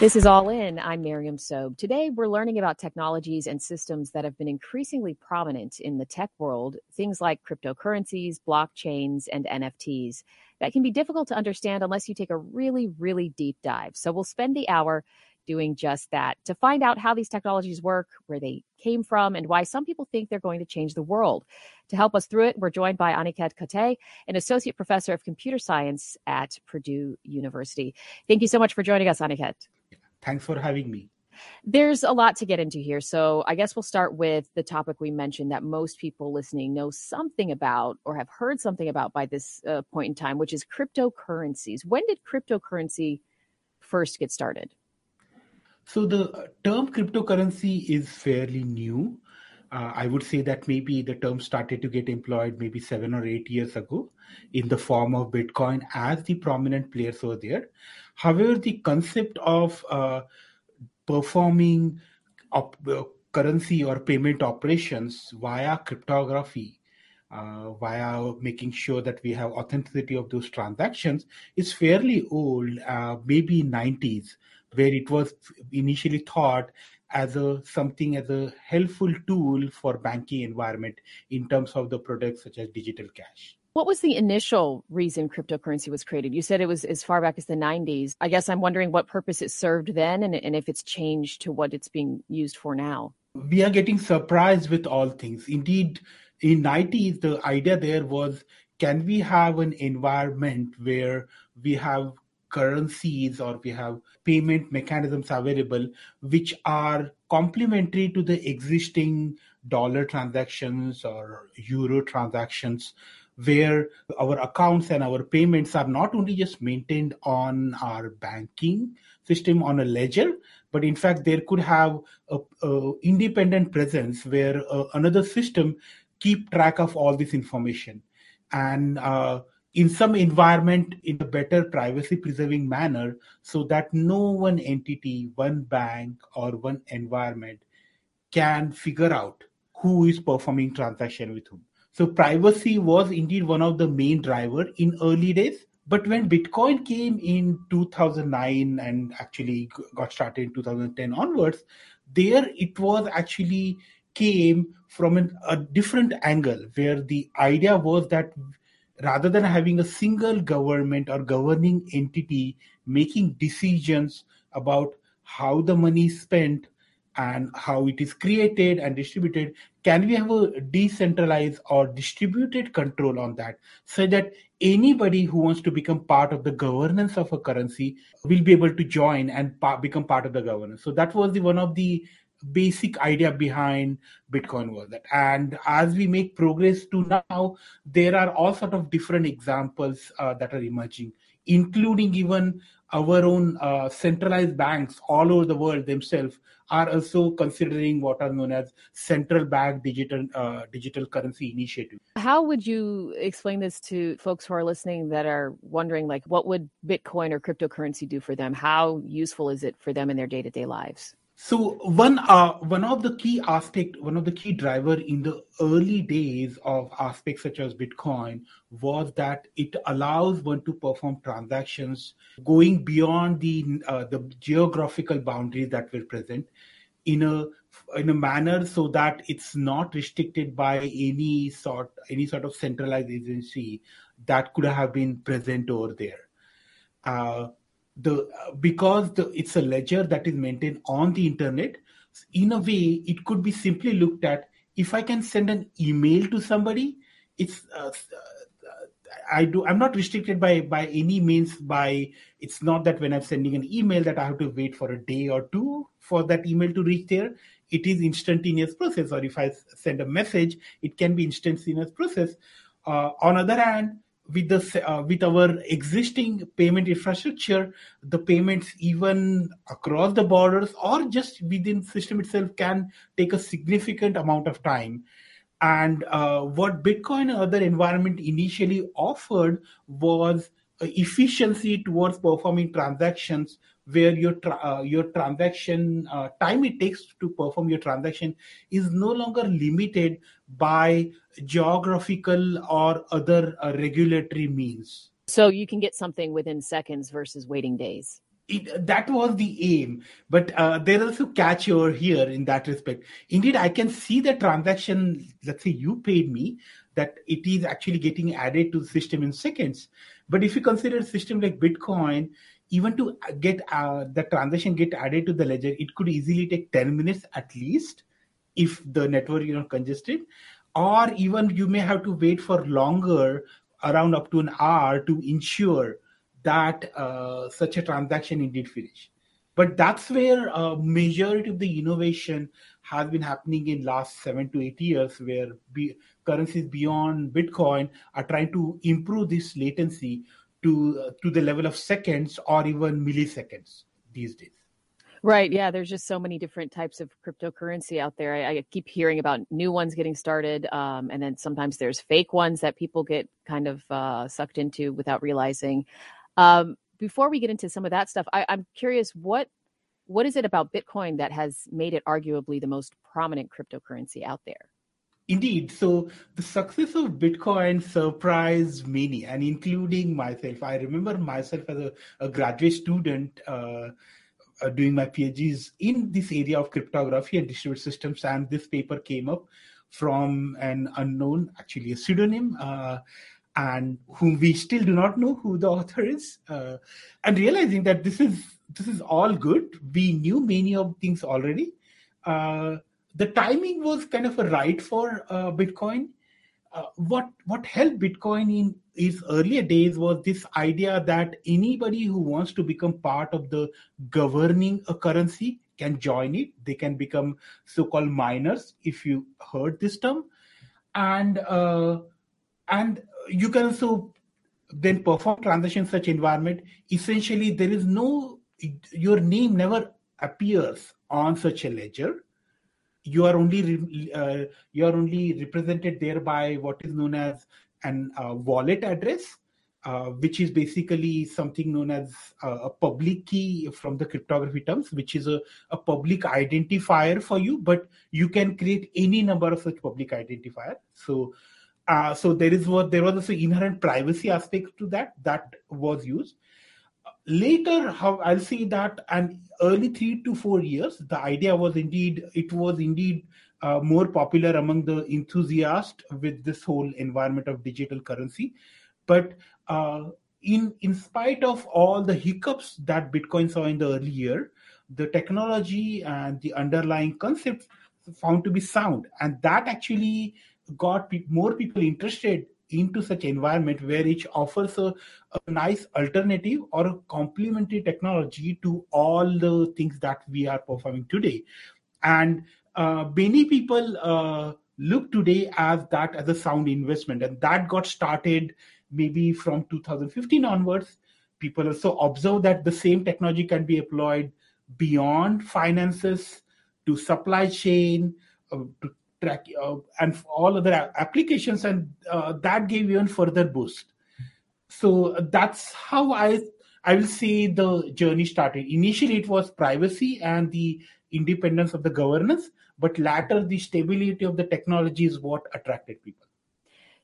This is All In. I'm Miriam Sobe. Today, we're learning about technologies and systems that have been increasingly prominent in the tech world, things like cryptocurrencies, blockchains, and NFTs that can be difficult to understand unless you take a really, really deep dive. So, we'll spend the hour doing just that to find out how these technologies work, where they came from, and why some people think they're going to change the world. To help us through it, we're joined by Aniket Kate, an associate professor of computer science at Purdue University. Thank you so much for joining us, Aniket. Thanks for having me. There's a lot to get into here. So I guess we'll start with the topic we mentioned that most people listening know something about or have heard something about by this uh, point in time, which is cryptocurrencies. When did cryptocurrency first get started? So the term cryptocurrency is fairly new. Uh, I would say that maybe the term started to get employed maybe seven or eight years ago in the form of Bitcoin as the prominent players over there. However, the concept of uh, performing op- uh, currency or payment operations via cryptography, uh, via making sure that we have authenticity of those transactions, is fairly old, uh, maybe 90s, where it was initially thought as a something as a helpful tool for banking environment in terms of the products such as digital cash. What was the initial reason cryptocurrency was created? You said it was as far back as the 90s. I guess I'm wondering what purpose it served then and, and if it's changed to what it's being used for now. We are getting surprised with all things. Indeed, in 90s, the idea there was can we have an environment where we have currencies or we have payment mechanisms available which are complementary to the existing dollar transactions or euro transactions where our accounts and our payments are not only just maintained on our banking system on a ledger but in fact there could have a, a independent presence where uh, another system keep track of all this information. And uh, in some environment in a better privacy preserving manner so that no one entity one bank or one environment can figure out who is performing transaction with whom so privacy was indeed one of the main driver in early days. But when bitcoin came in 2009 and actually got started in 2010 onwards there it was actually came from an, a different angle where the idea was that rather than having a single government or governing entity making decisions about how the money is spent and how it is created and distributed can we have a decentralized or distributed control on that so that anybody who wants to become part of the governance of a currency will be able to join and pa- become part of the governance? So that was the one of the basic idea behind bitcoin was that and as we make progress to now there are all sort of different examples uh, that are emerging including even our own uh, centralized banks all over the world themselves are also considering what are known as central bank digital uh, digital currency initiative. How would you explain this to folks who are listening that are wondering like what would Bitcoin or cryptocurrency do for them? How useful is it for them in their day-to-day lives? So one uh, one of the key aspect, one of the key driver in the early days of aspects such as Bitcoin was that it allows one to perform transactions going beyond the uh, the geographical boundaries that were present in a in a manner so that it's not restricted by any sort any sort of centralized agency that could have been present over there. Uh, the because the, it's a ledger that is maintained on the internet in a way it could be simply looked at if i can send an email to somebody it's uh, i do i'm not restricted by by any means by it's not that when i'm sending an email that i have to wait for a day or two for that email to reach there. It is instantaneous process or if i send a message it can be instantaneous process. Uh, on other hand with the uh, with our existing payment infrastructure the payments even across the borders or just within system itself can take a significant amount of time. And uh, what bitcoin and other environment initially offered was efficiency towards performing transactions where your tra- uh, your transaction uh, time it takes to perform your transaction is no longer limited by geographical or other uh, regulatory means. So you can get something within seconds versus waiting days. It, that was the aim but uh, there is a catch over here in that respect. Indeed i can see the transaction let's say you paid me that it is actually getting added to the system in seconds. But if you consider a system like bitcoin even to get uh, the transaction get added to the ledger it could easily take 10 minutes at least if the network is not congested or even you may have to wait for longer around up to an hour to ensure that uh, such a transaction indeed finish. But that's where a uh, majority of the innovation has been happening in last seven to eight years where be, currencies beyond bitcoin are trying to improve this latency to uh, to the level of seconds or even milliseconds these days Right. Yeah. There's just so many different types of cryptocurrency out there. I, I keep hearing about new ones getting started. Um, and then sometimes there's fake ones that people get kind of uh, sucked into without realizing. Um, before we get into some of that stuff, I, I'm curious what what is it about Bitcoin that has made it arguably the most prominent cryptocurrency out there? Indeed. So the success of Bitcoin surprised many, and including myself. I remember myself as a, a graduate student uh, uh, doing my PhDs in this area of cryptography and distributed systems, and this paper came up from an unknown, actually a pseudonym, uh, and whom we still do not know who the author is, uh, and realizing that this is this is all good. We knew many of things already. Uh, the timing was kind of a right for uh, Bitcoin. Uh, what what helped Bitcoin in its earlier days was this idea that anybody who wants to become part of the governing a currency can join it. They can become so-called miners, if you heard this term, and uh, and you can also then perform transactions such environment. Essentially, there is no your name never appears on such a ledger you are only uh, you are only represented there by what is known as an uh, wallet address uh, which is basically something known as uh, a public key from the cryptography terms, which is a, a public identifier for you, but you can create any number of such public identifier. So, uh, so there is what there was also inherent privacy aspect to that that was used later how i'll see that and early three to four years the idea was indeed it was indeed uh, more popular among the enthusiasts with this whole environment of digital currency. But uh, in in spite of all the hiccups that bitcoin saw in the early year the technology and the underlying concepts found to be sound. And that actually got more people interested into such environment where it offers a, a nice alternative or a complementary technology to all the things that we are performing today. And uh, many people uh, look today as that as a sound investment. And that got started maybe from 2015 onwards. People also observe that the same technology can be employed beyond finances to supply chain uh, to track uh, and all other applications and uh, that gave even further boost. So that's how i i will say the journey started initially it was privacy and the independence of the governance but later the stability of the technology is what attracted people.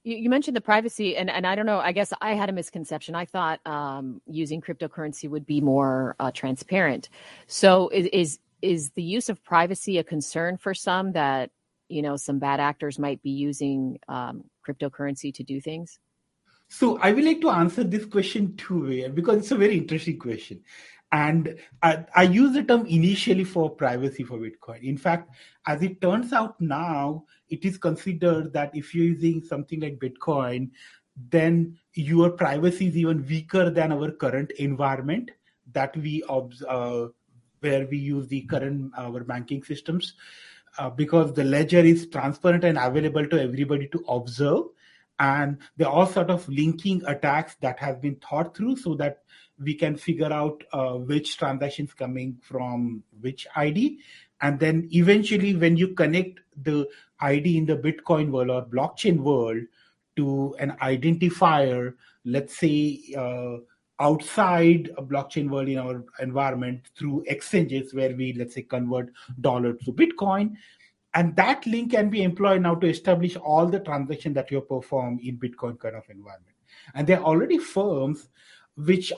You, mentioned the privacy and, and i don't know i guess i had a misconception. I thought um, using cryptocurrency would be more uh, transparent. So is, is is the use of privacy a concern for some that you know some bad actors might be using um, cryptocurrency to do things? So I would like to answer this question two way because it's a very interesting question. And I, I use the term initially for privacy for Bitcoin. In fact, as it turns out now, it is considered that if you're using something like Bitcoin, then your privacy is even weaker than our current environment that we uh, where we use the current our banking systems uh, because the ledger is transparent and available to everybody to observe. And there are all sort of linking attacks that have been thought through so that we can figure out uh, which transactions coming from which id and then eventually when you connect the id in the bitcoin world or blockchain world to an identifier let's say uh, outside a blockchain world in our environment through exchanges where we let's say convert dollar to bitcoin. And that link can be employed now to establish all the transactions that you perform in bitcoin kind of environment. And there are already firms which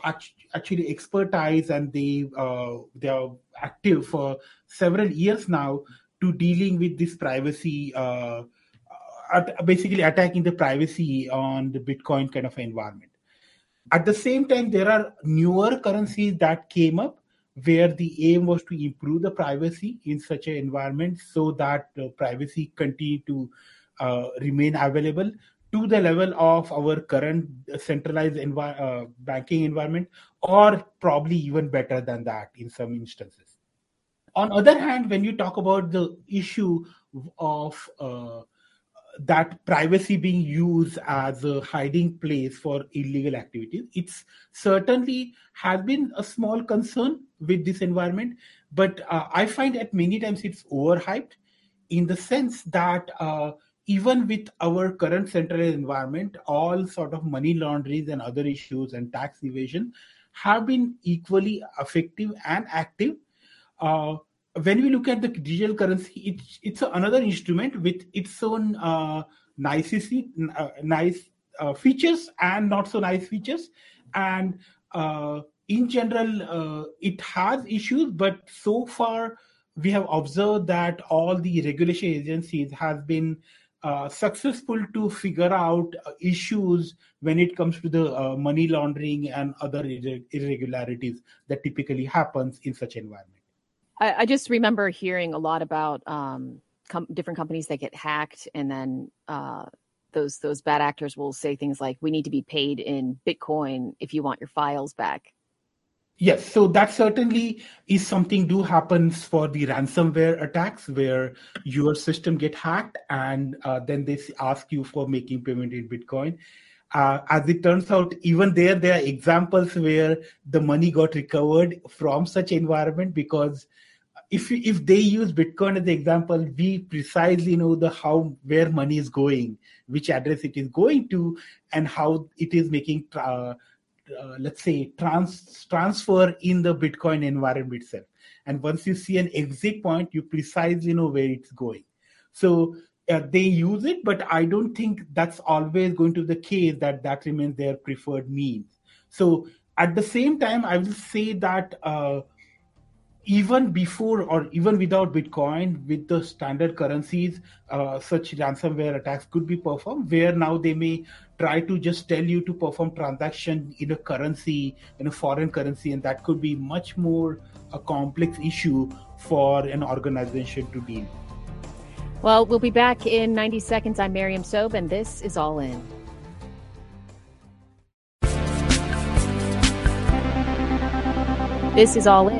actually expertise and they uh, they are active for several years now to dealing with this privacy uh, basically attacking the privacy on the bitcoin kind of environment at the same time there are newer currencies that came up where the aim was to improve the privacy in such an environment so that uh, privacy continue to uh, remain available to the level of our current centralized envi- uh, banking environment or probably even better than that in some instances. On other hand when you talk about the issue of uh, that privacy being used as a hiding place for illegal activities. It's certainly has been a small concern with this environment but uh, i find that many times it's overhyped in the sense that uh, even with our current centralized environment all sort of money laundering and other issues and tax evasion have been equally effective and active. Uh, when we look at the digital currency, it's it's another instrument with its own uh, nicety, uh, nice uh, features and not so nice features, and uh, in general, uh, it has issues. But so far, we have observed that all the regulation agencies has been uh, successful to figure out issues when it comes to the money laundering and other irregularities that typically happens in such environment. I, I just remember hearing a lot about um, com- different companies that get hacked, and then uh, those those bad actors will say things like, "We need to be paid in Bitcoin if you want your files back." Yes, so that certainly is something do happens for the ransomware attacks where your system get hacked and uh, then they ask you for making payment in Bitcoin. Uh, as it turns out, even there, there are examples where the money got recovered from such environment because if if they use bitcoin as the example we precisely know the how where money is going which address it is going to and how it is making uh, uh, let's say trans transfer in the bitcoin environment itself. And once you see an exit point you precisely know where it's going. So uh, they use it but i don't think that's always going to be the case that that remains their preferred means. So at the same time i will say that uh, even before or even without Bitcoin, with the standard currencies, uh, such ransomware attacks could be performed. Where now they may try to just tell you to perform transaction in a currency, in a foreign currency, and that could be much more a complex issue for an organization to deal. Well, we'll be back in 90 seconds. I'm Miriam Sobe, and this is All In. This is All In.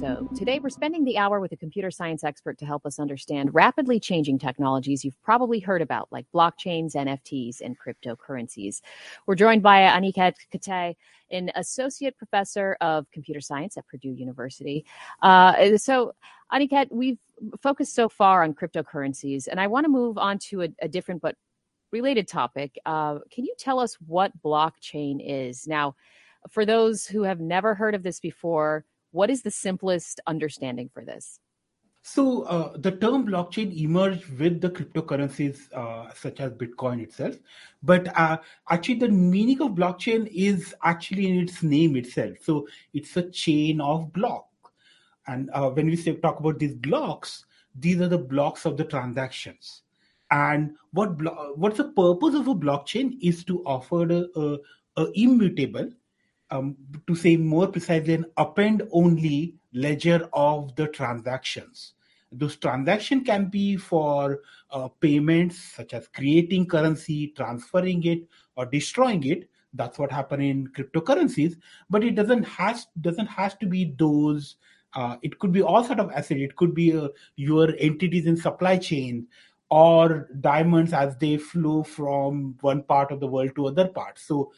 So, today we're spending the hour with a computer science expert to help us understand rapidly changing technologies you've probably heard about, like blockchains, NFTs, and cryptocurrencies. We're joined by Aniket Kate, an associate professor of computer science at Purdue University. Uh, so, Aniket, we've focused so far on cryptocurrencies, and I want to move on to a, a different but related topic. Uh, can you tell us what blockchain is? Now, for those who have never heard of this before, what is the simplest understanding for this? So uh, the term blockchain emerged with the cryptocurrencies uh, such as Bitcoin itself, but uh, actually the meaning of blockchain is actually in its name itself. So it's a chain of block, and uh, when we say talk about these blocks, these are the blocks of the transactions. And what blo- what's the purpose of a blockchain is to offer a, a, a immutable um, to say more precisely, an append only ledger of the transactions. Those transactions can be for uh, payments such as creating currency, transferring it, or destroying it. That's what happened in cryptocurrencies. But it doesn't has doesn't has to be those. Uh, it could be all sort of asset. It could be uh, your entities in supply chain or diamonds as they flow from one part of the world to other parts. So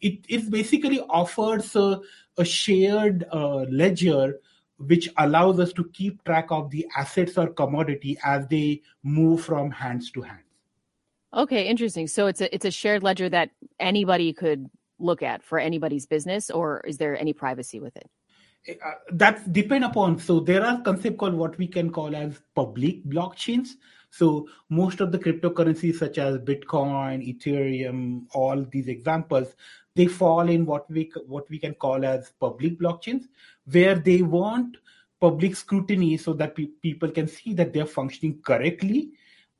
it, it basically offers a, a shared uh, ledger which allows us to keep track of the assets or commodity as they move from hands to hands. Okay, interesting. So it's a it's a shared ledger that anybody could look at for anybody's business, or is there any privacy with it? Uh, that depend upon. So there are concept called what we can call as public blockchains. So most of the cryptocurrencies such as Bitcoin, Ethereum, all these examples, they fall in what we what we can call as public blockchains, where they want public scrutiny so that pe- people can see that they're functioning correctly,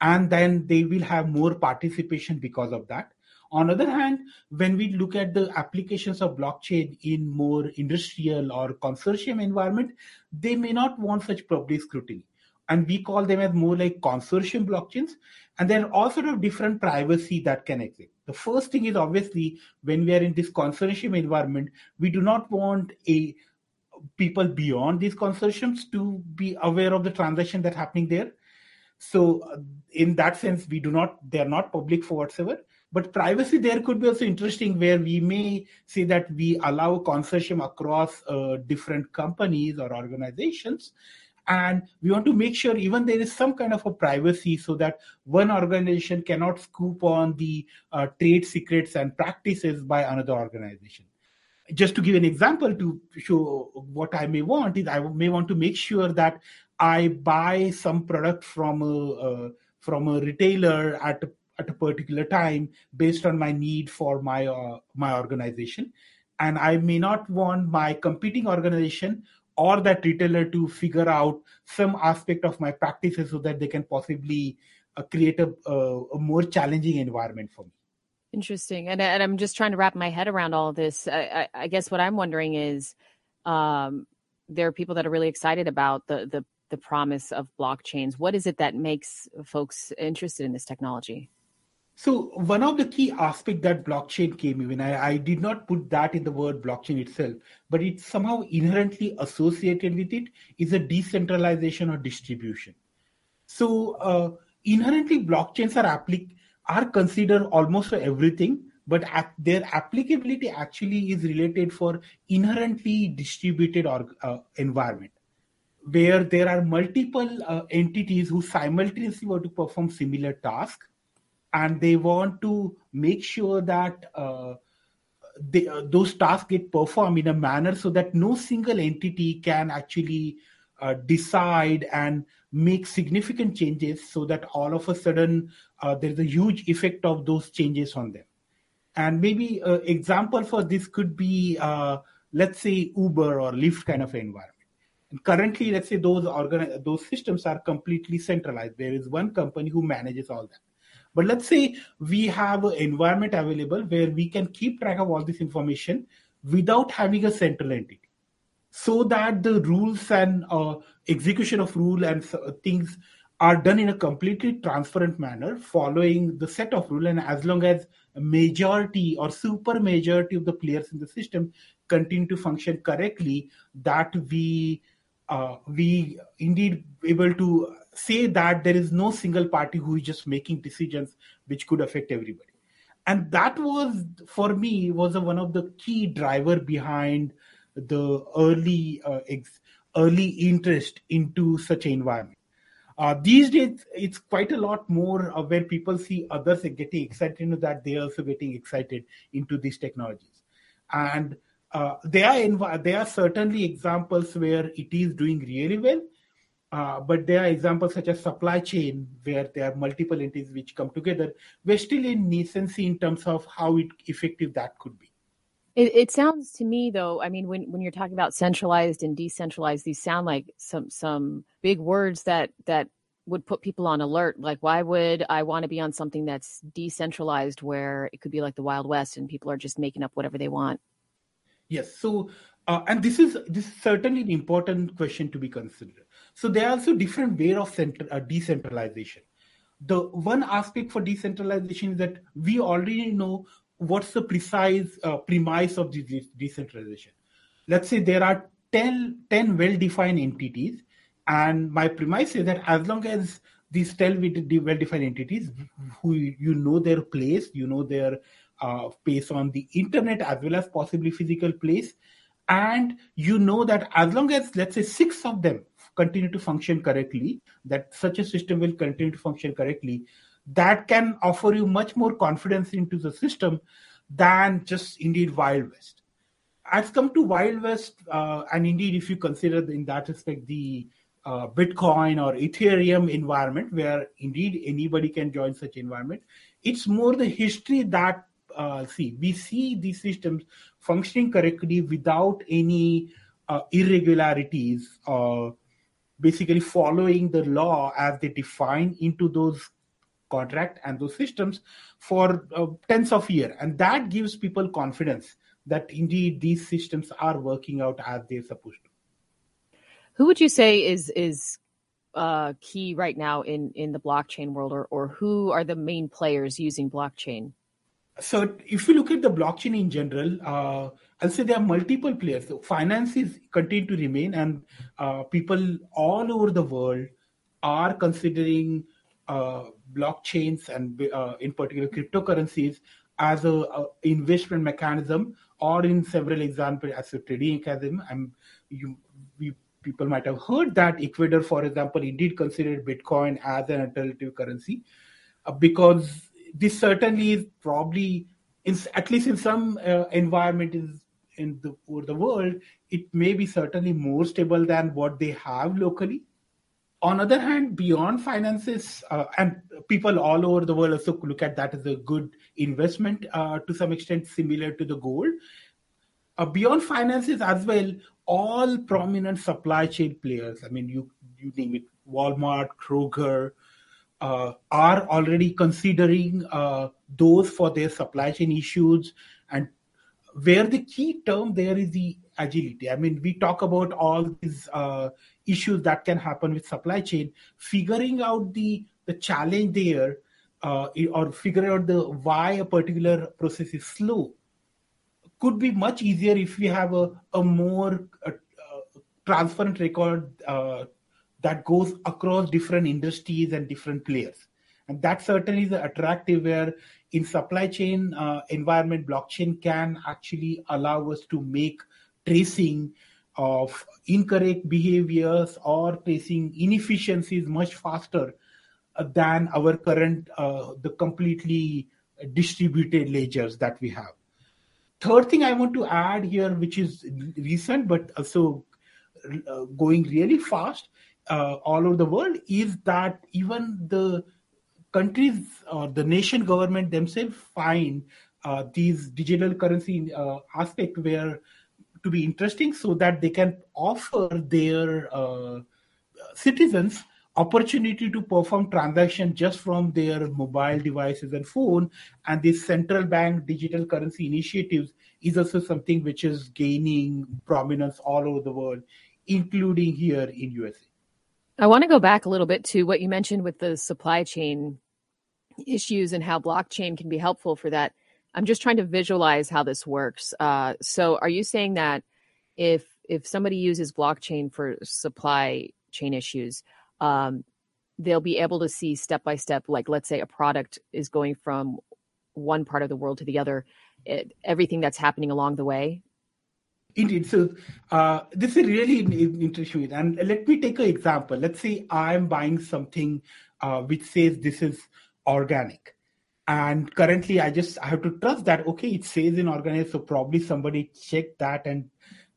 and then they will have more participation because of that. On the other hand, when we look at the applications of blockchain in more industrial or consortium environment, they may not want such public scrutiny and we call them as more like consortium blockchains. And there are all sort of different privacy that can exist. The first thing is obviously when we are in this consortium environment, we do not want a people beyond these consortiums to be aware of the transaction that's happening there. So uh, in that sense, we do not, they are not public for whatsoever. But privacy there could be also interesting where we may say that we allow consortium across uh, different companies or organizations and we want to make sure even there is some kind of a privacy so that one organization cannot scoop on the uh, trade secrets and practices by another organization. Just to give an example to show what i may want is i may want to make sure that i buy some product from a uh, from a retailer at a, at a particular time based on my need for my uh, my organization. And i may not want my competing organization or that retailer to figure out some aspect of my practices so that they can possibly uh, create a, a, a, more challenging environment for me. Interesting. And, and I'm just trying to wrap my head around all of this. I, I, I guess what I'm wondering is um, there are people that are really excited about the, the, the promise of blockchains. What is it that makes folks interested in this technology? So one of the key aspects that blockchain came in, I, I, did not put that in the word blockchain itself, but it's somehow inherently associated with it is a decentralization or distribution. So uh, inherently blockchains are applic- are considered almost for everything, but their applicability actually is related for inherently distributed or, uh, environment where there are multiple uh, entities who simultaneously want to perform similar tasks and they want to make sure that uh, they, uh, those tasks get performed in a manner so that no single entity can actually uh, decide and make significant changes so that all of a sudden uh, there's a huge effect of those changes on them. And maybe an example for this could be uh, let's say uber or lyft kind of environment. And currently let's say those those systems are completely centralized. There is one company who manages all that but let's say we have an environment available where we can keep track of all this information without having a central entity. So that the rules and uh, execution of rule and uh, things are done in a completely transparent manner following the set of rule. And as long as majority or super majority of the players in the system continue to function correctly that we uh, we indeed able to say that there is no single party who is just making decisions which could affect everybody. And that was for me was a, one of the key driver behind the early uh, ex- early interest into such an environment. Uh, these days it's quite a lot more uh, where people see others getting excited into that they're also getting excited into these technologies. And uh, there are env- there are certainly examples where it is doing really well uh, but there are examples such as supply chain where there are multiple entities which come together. We're still in nascency in terms of how it, effective that could be. It, it, sounds to me, though. I mean, when when you're talking about centralized and decentralized, these sound like some some big words that that would put people on alert. Like, why would I want to be on something that's decentralized, where it could be like the Wild West and people are just making up whatever they want? Yes. So, uh, and this is this is certainly an important question to be considered. So there are also different way of center, uh, decentralization. The one aspect for decentralization is that we already know what's the precise uh, premise of this decentralization. Let's say there are 10, 10 well-defined entities, and my premise is that as long as these 10 well-defined entities, who you know their place, you know their uh, place on the internet as well as possibly physical place, and you know that as long as let's say six of them continue to function correctly, that such a system will continue to function correctly, that can offer you much more confidence into the system than just indeed Wild West. I've come to Wild West, uh, and indeed, if you consider in that respect the uh, Bitcoin or Ethereum environment, where indeed anybody can join such environment, it's more the history that uh, see we see these systems functioning correctly without any uh, irregularities or basically following the law as they define into those contract and those systems for uh, tens of years and that gives people confidence that indeed these systems are working out as they're supposed to. Who would you say is is uh, key right now in in the blockchain world or or who are the main players using blockchain? So if you look at the blockchain in general uh, i'll say there are multiple players. So finances continue to remain and uh, people all over the world are considering uh, blockchains and uh, in particular cryptocurrencies as a, a, investment mechanism or in several examples as a trading mechanism. And you people might have heard that ecuador for example indeed considered bitcoin as an alternative currency uh, because this certainly is probably in, at least in some uh, environment is in the, the world it may be certainly more stable than what they have locally. On other hand beyond finances uh, and people all over the world also look at that as a good investment uh, to some extent similar to the gold. Uh, beyond finances as well all prominent supply chain players i mean you you name it walmart kroger uh, are already considering uh, those for their supply chain issues and where the key term there is the agility. I mean we talk about all these uh, issues that can happen with supply chain. Figuring out the the challenge there uh, or figuring out the why a particular process is slow could be much easier if we have a, a more uh, transparent record uh, that goes across different industries and different players and that certainly is attractive where in supply chain uh, environment blockchain can actually allow us to make tracing of incorrect behaviors or tracing inefficiencies much faster uh, than our current uh, the completely distributed ledgers that we have. Third thing i want to add here which is recent but also uh, going really fast uh, all over the world is that even the countries or the nation government themselves find uh, these digital currency uh, aspect where to be interesting so that they can offer their uh, citizens opportunity to perform transaction just from their mobile devices and phone. And this central bank digital currency initiatives is also something which is gaining prominence all over the world including here in usa I want to go back a little bit to what you mentioned with the supply chain issues and how blockchain can be helpful for that. I'm just trying to visualize how this works. Uh, so, are you saying that if if somebody uses blockchain for supply chain issues, um, they'll be able to see step by step, like let's say a product is going from one part of the world to the other, it, everything that's happening along the way Indeed. So uh, this is really interesting. And let me take an example. Let's say I'm buying something uh, which says this is organic. And currently, I just I have to trust that okay, it says in organic, so probably somebody checked that and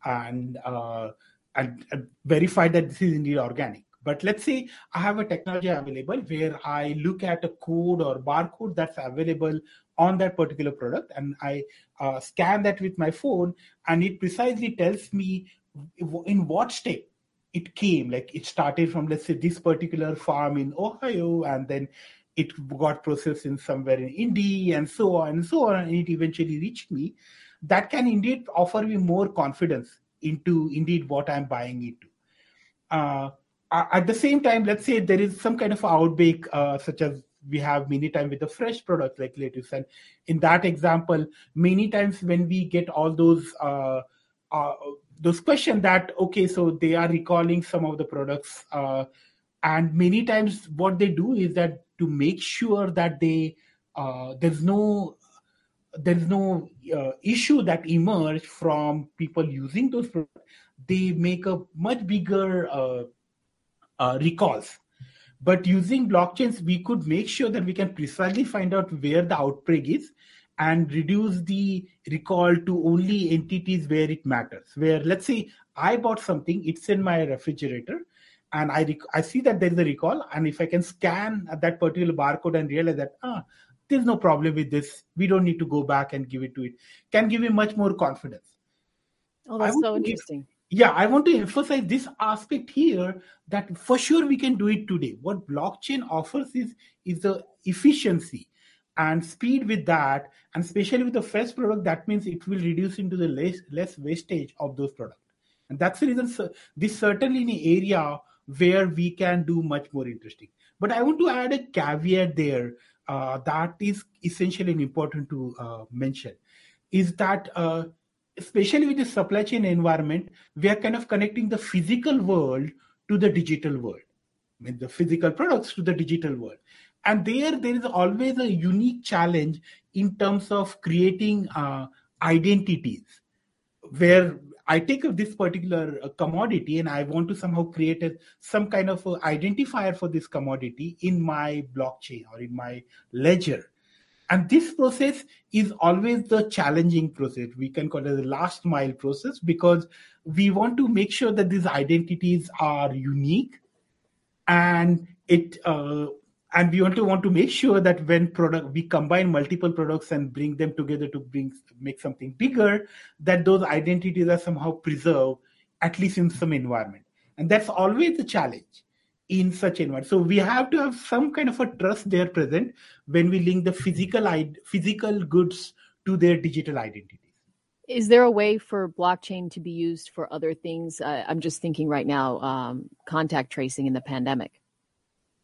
and uh, and, verified that this is indeed organic. But let's say I have a technology available where I look at a code or barcode that's available on that particular product and I uh, scan that with my phone and it precisely tells me in what step it came. Like it started from, let's say, this particular farm in Ohio and then it got processed in somewhere in India and so on and so on, and it eventually reached me. That can indeed offer me more confidence into indeed what I'm buying into. Uh, at the same time, let's say there is some kind of outbreak, uh, such as we have many times with the fresh products like lettuce, and in that example, many times when we get all those uh, uh, those questions that okay, so they are recalling some of the products, uh, and many times what they do is that to make sure that they uh, there's no there's no uh, issue that emerge from people using those products, they make a much bigger uh, recalls. But using blockchains, we could make sure that we can precisely find out where the outbreak is and reduce the recall to only entities where it matters. Where, let's say, I bought something, it's in my refrigerator, and I, rec- I see that there is a recall, and if I can scan that particular barcode and realize that, ah, there's no problem with this. We don't need to go back and give it to it. Can give you much more confidence. Oh, that's so interesting. Yeah, I want to emphasize this aspect here that for sure we can do it today. What blockchain offers is is the efficiency and speed with that, and especially with the first product, that means it will reduce into the less less wastage of those products. And that's the reason so this certainly in an area where we can do much more interesting. But I want to add a caveat there uh, that is essentially important to uh, mention is that uh, especially with the supply chain environment, we are kind of connecting the physical world to the digital world, I mean, the physical products to the digital world. And there, there is always a unique challenge in terms of creating uh, identities where I take this particular uh, commodity and I want to somehow create a, some kind of identifier for this commodity in my blockchain or in my ledger. And this process is always the challenging process. We can call it the last mile process because we want to make sure that these identities are unique and it uh, and we want to want to make sure that when product we combine multiple products and bring them together to bring make something bigger that those identities are somehow preserved at least in some environment and that's always the challenge in such an environment. So we have to have some kind of a trust there present when we link the physical physical goods to their digital identities. Is there a way for blockchain to be used for other things? Uh, i'm just thinking right now um, contact tracing in the pandemic.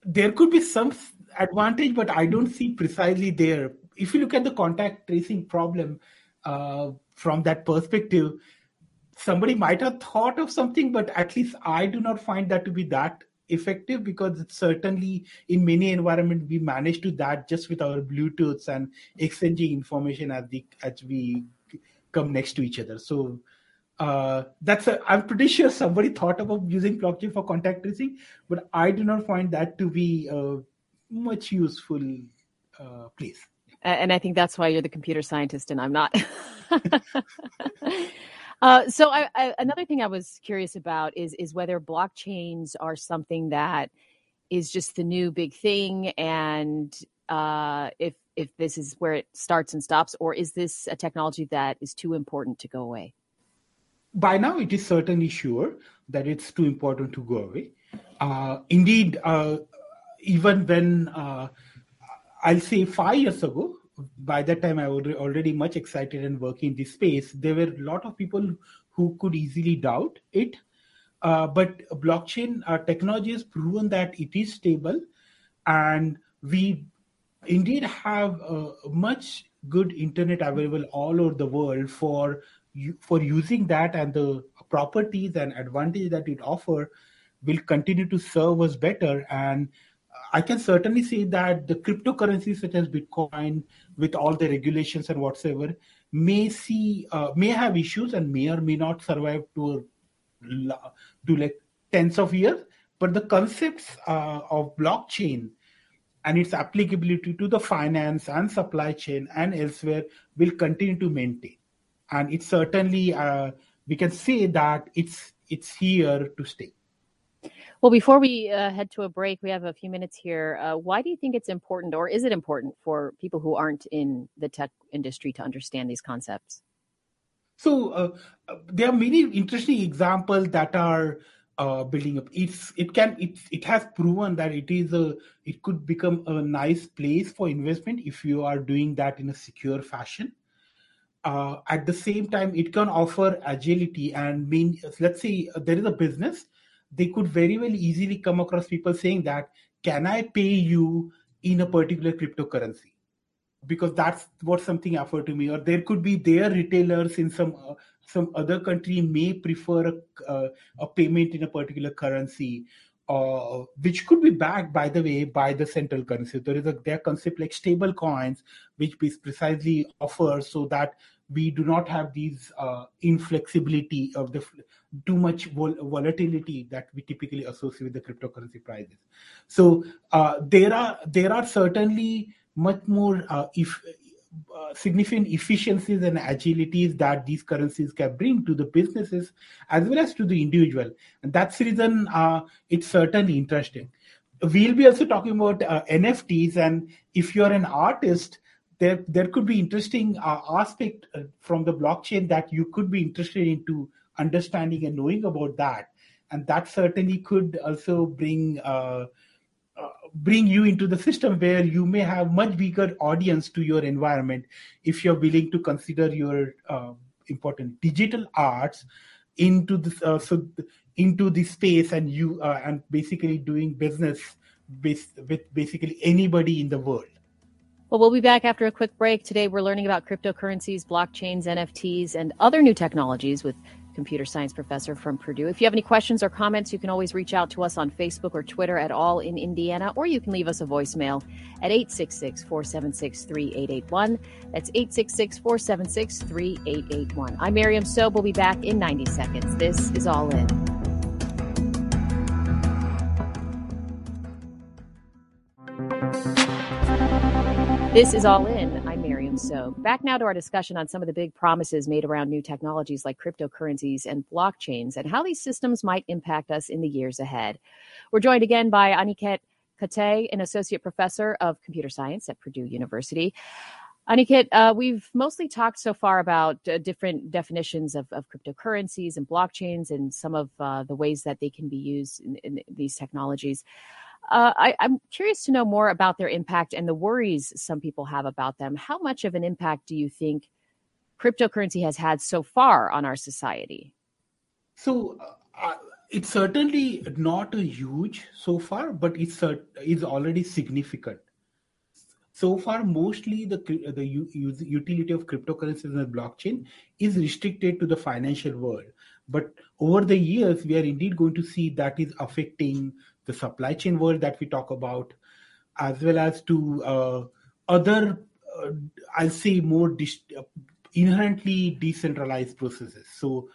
There could be some advantage, but I don't see precisely there. If you look at the contact tracing problem uh, from that perspective, somebody might have thought of something, but at least I do not find that to be that effective because it's certainly in many environments we manage to that just with our Bluetooths and exchanging information as the as we come next to each other. So uh, that's a, I'm pretty sure somebody thought about using blockchain for contact tracing, but I do not find that to be a much useful uh, place. And I think that's why you're the computer scientist and I'm not. uh, so I, I, another thing I was curious about is is whether blockchains are something that is just the new big thing, and uh, if if this is where it starts and stops, or is this a technology that is too important to go away? by now it is certainly sure that it's too important to go away. Uh, indeed, uh, even when uh, I'll say five years ago, by that time I was already much excited and working in this space. There were a lot of people who could easily doubt it. Uh, but blockchain uh, technology has proven that it is stable, and we indeed have a much good internet available all over the world for for using that and the properties and advantage that it offer will continue to serve us better and i can certainly say that the cryptocurrencies such as bitcoin with all the regulations and whatsoever may see uh, may have issues and may or may not survive to to like tens of years but the concepts uh, of blockchain and its applicability to the finance and supply chain and elsewhere will continue to maintain and it's certainly uh, we can say that it's it's here to stay. Well, before we uh, head to a break, we have a few minutes here. Uh, why do you think it's important, or is it important for people who aren't in the tech industry to understand these concepts? So uh, uh there are many interesting examples that are uh, building up. It's it can it it has proven that it is a it could become a nice place for investment if you are doing that in a secure fashion uh, at the same time it can offer agility and mean let's say there is a business they could very well easily come across people saying that can i pay you in a particular cryptocurrency because that's what something offered to me or there could be their retailers in some uh, some other country may prefer a, uh, a payment in a particular currency uh, which could be backed, by the way, by the central currency. There is a their concept like stable coins, which is precisely offers so that we do not have these uh, inflexibility of the too much vol- volatility that we typically associate with the cryptocurrency prices. So uh, there are there are certainly much more uh, if uh, significant efficiencies and agilities that these currencies can bring to the businesses as well as to the individual. And that's the reason uh, it's certainly interesting. We'll be also talking about uh, nfts and if you're an artist there there could be interesting uh, aspect uh, from the blockchain that you could be interested into understanding and knowing about that. And that certainly could also bring uh, uh, bring you into the system where you may have much bigger audience to your environment if you're willing to consider your uh, important digital arts into this uh, so into the space and you uh, and basically doing business with, with basically anybody in the world well, we'll be back after a quick break. Today, we're learning about cryptocurrencies, blockchains, NFTs, and other new technologies with computer science professor from Purdue. If you have any questions or comments, you can always reach out to us on Facebook or Twitter at All in Indiana, or you can leave us a voicemail at 866 476 3881. That's 866 476 3881. I'm Miriam Sobe. We'll be back in 90 seconds. This is All In. This is All In. I'm Miriam So. Back now to our discussion on some of the big promises made around new technologies like cryptocurrencies and blockchains and how these systems might impact us in the years ahead. We're joined again by Aniket Kate, an associate professor of computer science at Purdue University. Aniket, uh, we've mostly talked so far about uh, different definitions of, of, cryptocurrencies and blockchains and some of uh, the ways that they can be used in, in these technologies. Uh, I, I'm curious to know more about their impact and the worries some people have about them. How much of an impact do you think cryptocurrency has had so far on our society? So uh, it's certainly not a huge so far, but it's uh, is already significant. So far, mostly the the utility of cryptocurrencies and blockchain is restricted to the financial world. But over the years, we are indeed going to see that is affecting the supply chain world that we talk about, as well as to uh, other, uh, I'll say, more dis- inherently decentralized processes. So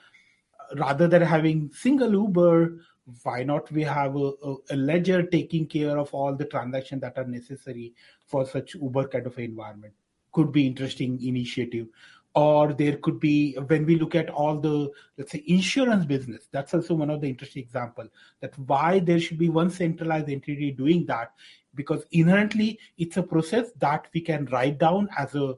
rather than having single Uber, why not we have a, a, a, ledger taking care of all the transactions that are necessary for such Uber kind of environment? Could be interesting initiative or there could be when we look at all the let's say insurance business that's also one of the interesting example that why there should be one centralized entity doing that because inherently it's a process that we can write down as a,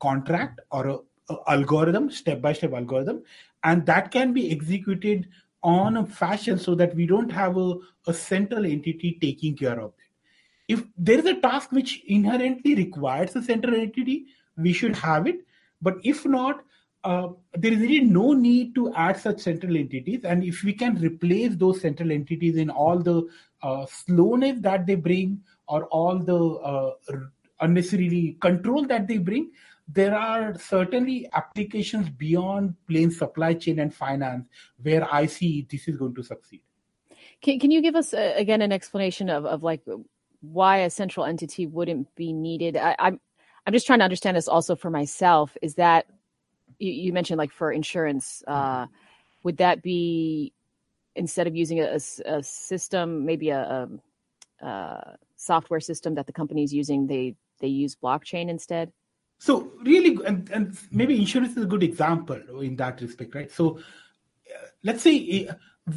contract or a, a algorithm step by step algorithm and that can be executed on a fashion so that we don't have a, a central entity taking care of it. If there is a task which inherently requires a central entity we should have it but if not, uh, there is really no need to add such central entities. And if we can replace those central entities in all the uh, slowness that they bring or all the uh, unnecessarily control that they bring, there are certainly applications beyond plain supply chain and finance where I see this is going to succeed. Can, can you give us uh, again an explanation of, of like why a central entity wouldn't be needed? I, I'm I'm just trying to understand this also for myself. Is that you, you mentioned like for insurance, uh, would that be instead of using a, a system, maybe a, a, a, software system that the company is using, they they use blockchain instead? So really, and, and maybe insurance is a good example in that respect, right? So uh, let's say uh,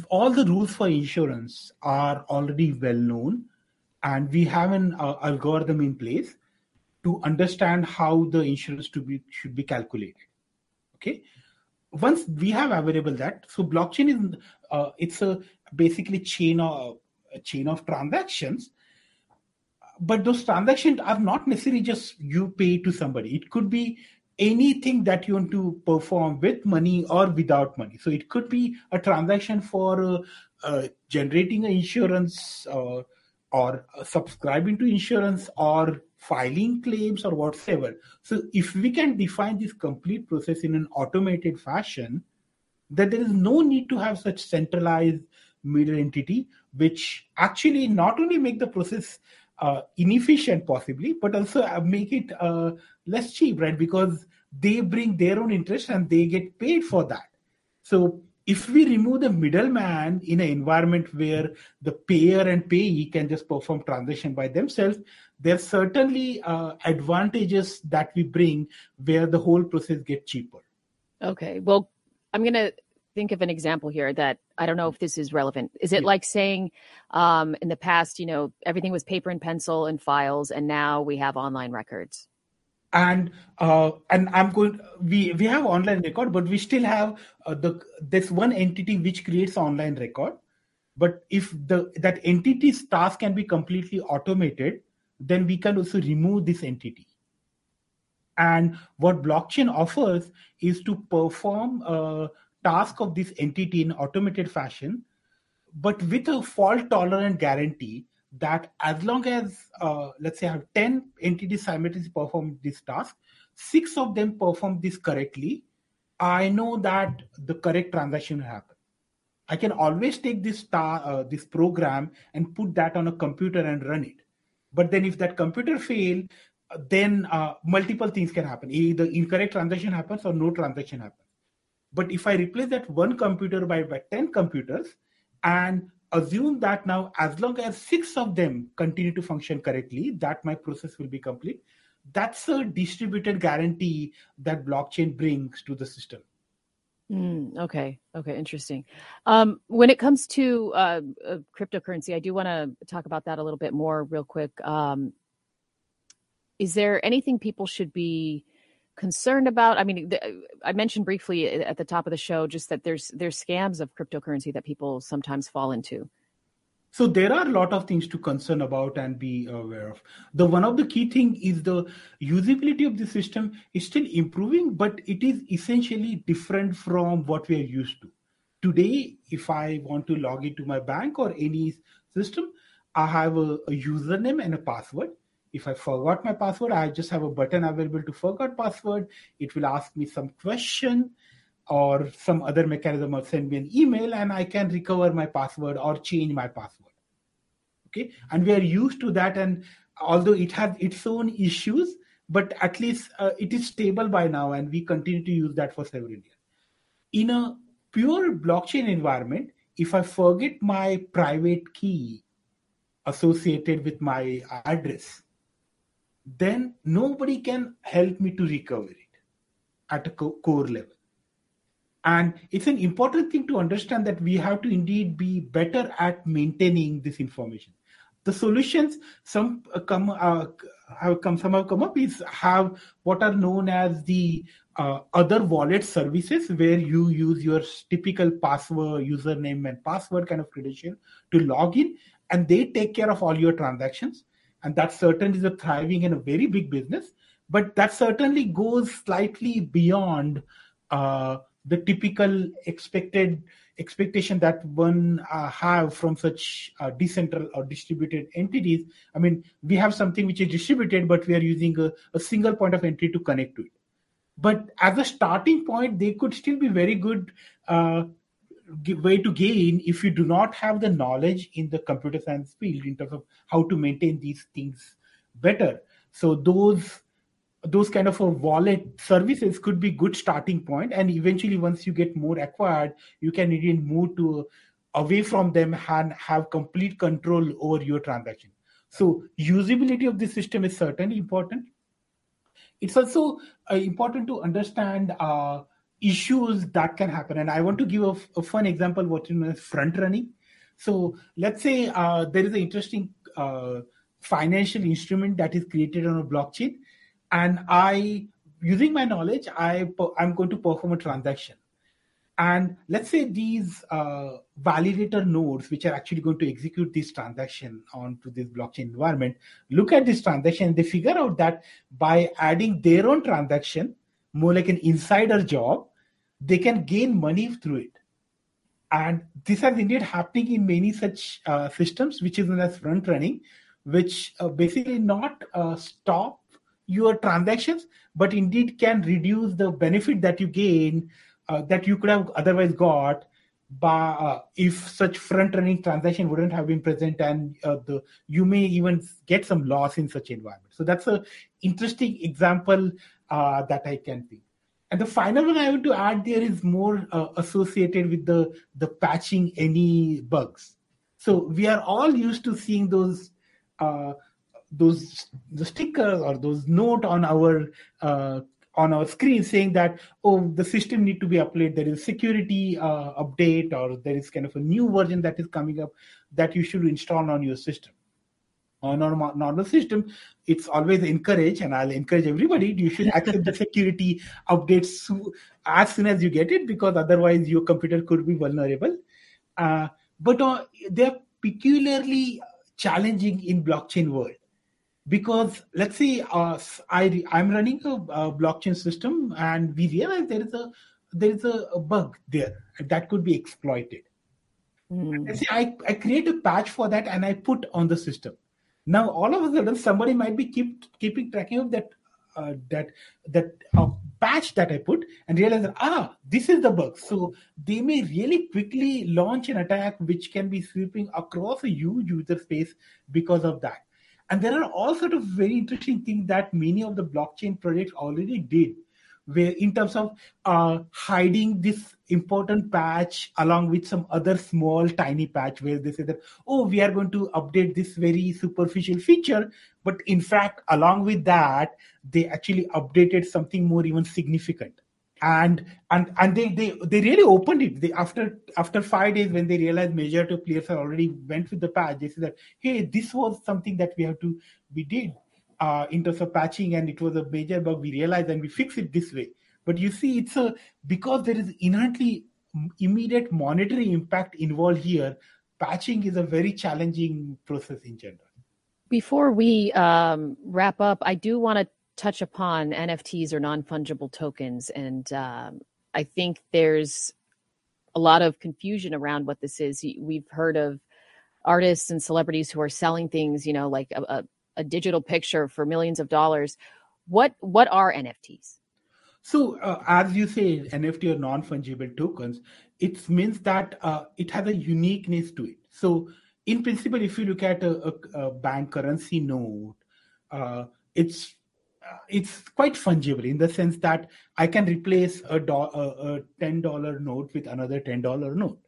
all the rules for insurance are already well known, and we have an uh, algorithm in place to understand how the insurance to be should be calculated. Okay? Once we have available that so blockchain is uh, it's a basically chain of a chain of transactions. But those transactions are not necessarily just you pay to somebody. It could be anything that you want to perform with money or without money. So it could be a transaction for uh, uh, generating an insurance uh, or subscribing to insurance or filing claims or whatever. So if we can define this complete process in an automated fashion, that there is no need to have such centralized middle entity, which actually not only make the process uh, inefficient possibly, but also uh, make it uh, less cheap, right? Because they bring their own interest and they get paid for that. So if we remove the middleman in an environment where the payer and payee can just perform transaction by themselves, there's certainly uh, advantages that we bring where the whole process gets cheaper. Okay, well, I'm going to think of an example here that I don't know if this is relevant. Is it yeah. like saying um, in the past, you know, everything was paper and pencil and files, and now we have online records? And uh, and I'm going. We we have online record, but we still have uh, the this one entity which creates online record. But if the that entity's task can be completely automated, then we can also remove this entity. And what blockchain offers is to perform a task of this entity in automated fashion, but with a fault tolerant guarantee that as long as, uh, let's say, I have 10 entities simultaneously perform this task, six of them perform this correctly, I know that the correct transaction will happen. I can always take this star, uh, this program and put that on a computer and run it. But then if that computer fail, then uh, multiple things can happen. Either incorrect transaction happens or no transaction happens. But if I replace that one computer by, by 10 computers and assume that now as long as six of them continue to function correctly, that my process will be complete. That's a distributed guarantee that blockchain brings to the system. Mm, okay. Okay. Interesting. Um, when it comes to uh, uh, cryptocurrency, I do want to talk about that a little bit more, real quick. Um, is there anything people should be concerned about? I mean, I mentioned briefly at the top of the show just that there's there's scams of cryptocurrency that people sometimes fall into. So there are a lot of things to concern about and be aware of. The one of the key thing is the usability of the system is still improving, but it is essentially different from what we are used to. Today, if I want to log into my bank or any system, I have a, a username and a password if I forgot my password, I just have a button available to forgot password. It will ask me some question or some other mechanism or send me an email and I can recover my password or change my password. Okay. And we are used to that. And although it has its own issues, but at least uh, it is stable by now and we continue to use that for several years. In a pure blockchain environment, if I forget my private key associated with my address, then nobody can help me to recover it at a core level. And it's an important thing to understand that we have to indeed be better at maintaining this information. The solutions some uh, come uh, have come some have come up is have what are known as the uh, other wallet services where you use your typical password, username, and password kind of credential to log in, and they take care of all your transactions and that certainly is a thriving and a very big business but that certainly goes slightly beyond uh, the typical expected expectation that one uh, have from such uh, decentral or distributed entities. I mean we have something which is distributed but we are using a, a single point of entry to connect to it. But as a starting point they could still be very good uh, way to gain if you do not have the knowledge in the computer science field in terms of how to maintain these things better. So those those kind of a wallet services could be good starting point and eventually once you get more acquired you can even move to away from them and have complete control over your transaction. So usability of the system is certainly important. It's also uh, important to understand uh, issues that can happen. And I want to give a, a fun example what you know front running. So let's say uh, there is an interesting uh, financial instrument that is created on a blockchain, and I, using my knowledge, I I'm going to perform a transaction. And let's say these uh, validator nodes, which are actually going to execute this transaction onto this blockchain environment, look at this transaction. They figure out that by adding their own transaction, more like an insider job, they can gain money through it. And this is indeed happening in many such uh, systems, which is known as front running, which uh, basically not uh, stop your transactions, but indeed can reduce the benefit that you gain uh, that you could have otherwise got by uh, if such front running transaction wouldn't have been present and uh, the you may even get some loss in such environment so that's a interesting example that I can think. And the final one I want to add there is more uh, associated with the the patching any bugs. So we are all used to seeing those uh, those the stickers or those note on our uh, on our screen saying that oh the system need to be updated there is security uh, update or there is kind of a new version that is coming up that you should install on your system on our normal system it's always encouraged and i'll encourage everybody you should accept the security updates as soon as you get it because otherwise your computer could be vulnerable uh, but uh, they're peculiarly challenging in blockchain world because let's say uh, I I'm running a, a, blockchain system and we realize there is a there is a, a bug there that could be exploited. Mm. Let's say I, I create a patch for that and I put on the system. Now all of a sudden somebody might be keep keeping tracking of that uh, that that uh, patch that I put and realize that ah this is the bug. So they may really quickly launch an attack which can be sweeping across a huge user space because of that. And there are all sort of very interesting things that many of the blockchain projects already did, where in terms of uh, hiding this important patch along with some other small tiny patch where they say that oh we are going to update this very superficial feature. But in fact along with that they actually updated something more even significant. And and and they they they really opened it. They after after five days when they realized major of players already went with the patch they said that hey this was something that we have to we did uh, in terms of patching and it was a major bug we realized and we fix it this way but you see it's a because there is inherently immediate monetary impact involved here patching is a very challenging process in general before we um, wrap up i do want to touch upon NFTs or non fungible tokens. And um, I think there's a lot of confusion around what this is. We've heard of artists and celebrities who are selling things, you know, like a, a, a digital picture for millions of dollars. What what are NFTs? So, uh, as you say, NFT or non fungible tokens, it means that uh, it has a uniqueness to it. So, in principle, if you look at a, a, a bank currency note, uh, it's uh, it's quite fungible in the sense that I can replace a, do- a, a ten dollar note with another ten dollar note.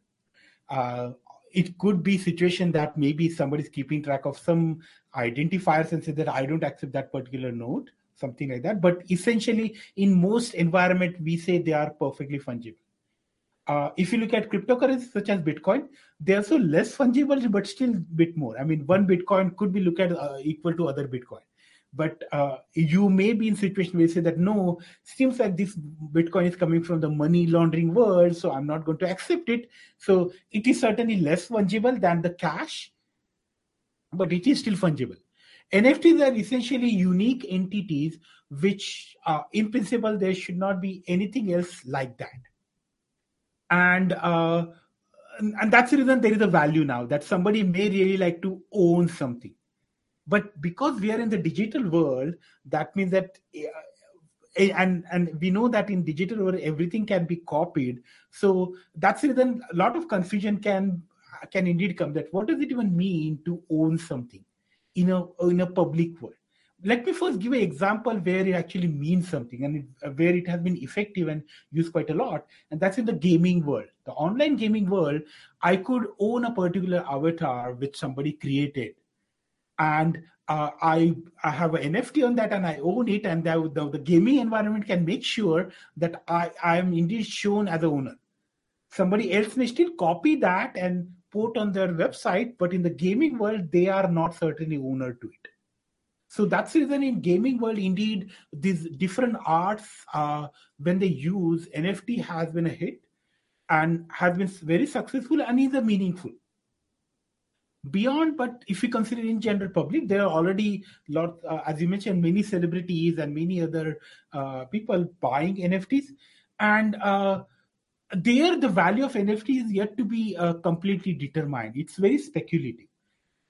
It could be situation that maybe somebody's keeping track of some identifiers and say that I don't accept that particular note, something like that. But essentially, in most environment, we say they are perfectly fungible. Uh, if you look at cryptocurrencies such as Bitcoin, they are so less fungible, but still a bit more. I mean, one Bitcoin could be looked at uh, equal to other Bitcoin but uh, you may be in situation where you say that no seems like this bitcoin is coming from the money laundering world so i'm not going to accept it. So it is certainly less fungible than the cash but it is still fungible. Nfts are essentially unique entities which uh, in principle there should not be anything else like that. And uh, and that's the reason there is a value now that somebody may really like to own something but because we are in the digital world that means that uh, and and we know that in digital world everything can be copied. So that's it then a lot of confusion can can indeed come that what does it even mean to own something in a in a public world? Let me first give an example where it actually means something and it, uh, where it has been effective and used quite a lot and that's in the gaming world. The online gaming world i could own a particular avatar which somebody created and uh, I I have an NFT on that and I own it, and the, the, the, gaming environment can make sure that I I am indeed shown as a owner. Somebody else may still copy that and put on their website, but in the gaming world, they are not certainly owner to it. So that's the reason in gaming world, indeed, these different arts, uh, when they use NFT, has been a hit and has been very successful and is a meaningful beyond but if we consider in general public there are already lot uh, as you mentioned many celebrities and many other uh, people buying nfts and uh, there the value of nft is yet to be uh, completely determined. It's very speculative.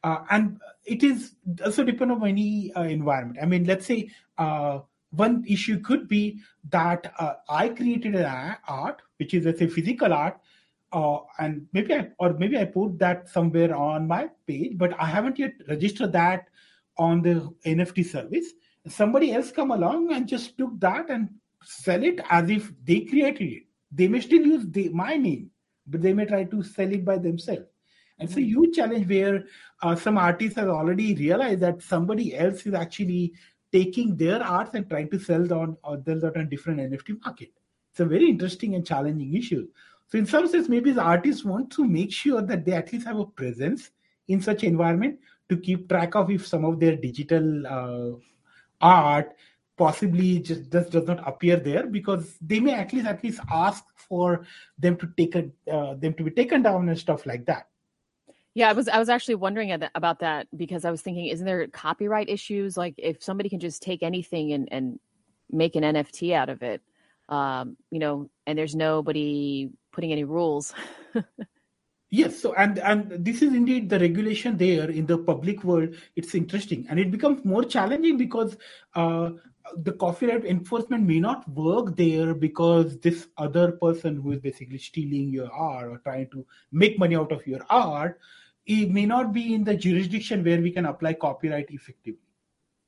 Uh, and it is also depend on any uh, environment. I mean let's say one issue could be that i created an art which is let's say physical art uh, and maybe I or maybe I put that somewhere on my page, but I haven't yet registered that on the NFT service. Somebody else come along and just took that and sell it as if they created it. They may still use the, my name, but they may try to sell it by themselves. And it's a huge challenge where uh, some artists have already realized that somebody else is actually taking their arts and trying to sell on or sell that on different NFT market. It's a very interesting and challenging issue. So in some sense, maybe the artists want to make sure that they at least have a presence in such environment to keep track of if some of their digital uh, art possibly just, just does not appear there because they may at least at least ask for them to take a, uh, them to be taken down and stuff like that. Yeah, I was I was actually wondering about that because I was thinking, isn't there copyright issues? Like if somebody can just take anything and and make an NFT out of it, um, you know, and there's nobody putting any rules. yes, so and and this is indeed the regulation there in the public world. It's interesting, and it becomes more challenging because uh, the copyright enforcement may not work there because this other person who is basically stealing your art or trying to make money out of your art it may not be in the jurisdiction where we can apply copyright effectively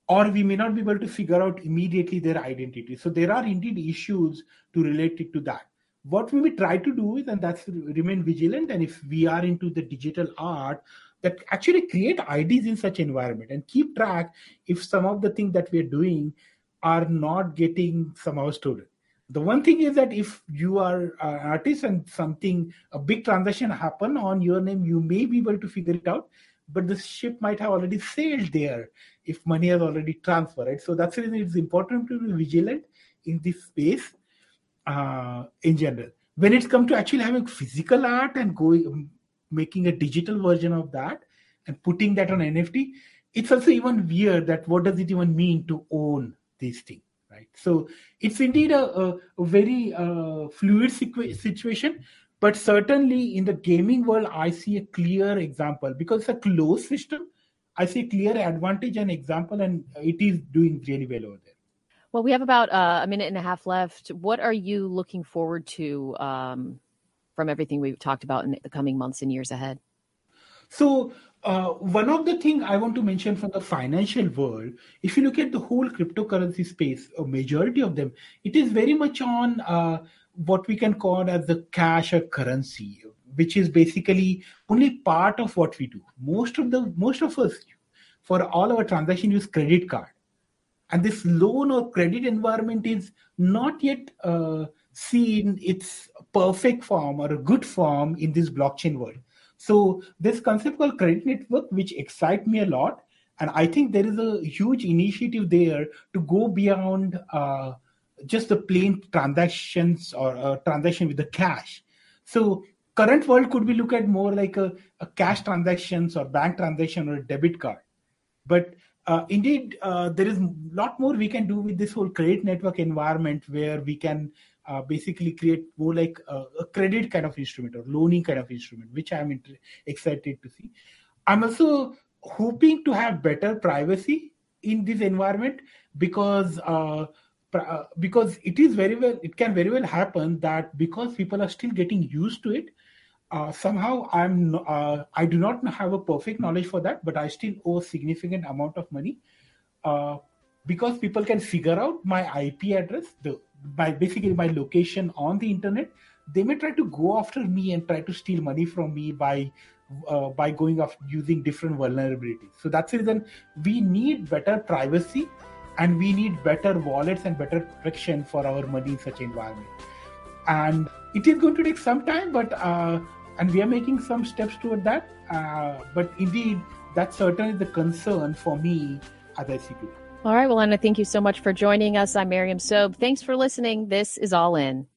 or we may not be able to figure out immediately their identity. So there are indeed issues to relate it to that. What we may try to do is and that's remain vigilant and if we are into the digital art that actually create ids in such environment and keep track if some of the things that we are doing are not getting somehow stolen. The one thing is that if you are an artist and something a big transaction happen on your name you may be able to figure it out but the ship might have already sailed there if money has already transferred right? So that's the reason it's important to be vigilant in this space uh, in general. When it's come to actually having physical art and going making a digital version of that and putting that on nft it's also even weird that what does it even mean to own these things right? So it's indeed a, a, a very uh, fluid situation but certainly in the gaming world i see a clear example. Because it's a closed system i see clear advantage and example and it is doing really well over there. Well we have about uh, a minute and a half left. What are you looking forward to um, from everything we've talked about in the coming months and years ahead? So uh, one of the things I want to mention from the financial world, if you look at the whole cryptocurrency space, a majority of them, it is very much on uh, what we can call as the cash or currency, which is basically only part of what we do. Most of the most of us, for all our transaction, use credit card, and this loan or credit environment is not yet uh, seen its perfect form or a good form in this blockchain world so this concept called credit network, which excites me a lot, and I think there is a huge initiative there to go beyond uh, just the plain transactions or uh, transaction with the cash. So current world could be look at more like a, a cash transactions or bank transaction or a debit card. But uh, indeed, uh, there is a lot more we can do with this whole credit network environment where we can uh, basically create more like a, a, credit kind of instrument or loaning kind of instrument, which I'm inter- excited to see. I'm also hoping to have better privacy in this environment because uh, uh, because it is very well it can very well happen that because people are still getting used to it uh, somehow i'm uh, i do not have a perfect knowledge for that but i still owe a significant amount of money. Uh, because people can figure out my ip address the basically my location on the internet they may try to go after me and try to steal money from me by uh, by going off using different vulnerabilities. So that's the reason we need better privacy and we need better wallets and better protection for our money in such environment. And it is going to take some time but uh, and we are making some steps toward that uh, but indeed that's certainly the concern for me as i see it all right. Well, Anna, thank you so much for joining us. I'm Miriam Sobe. Thanks for listening. This is All In.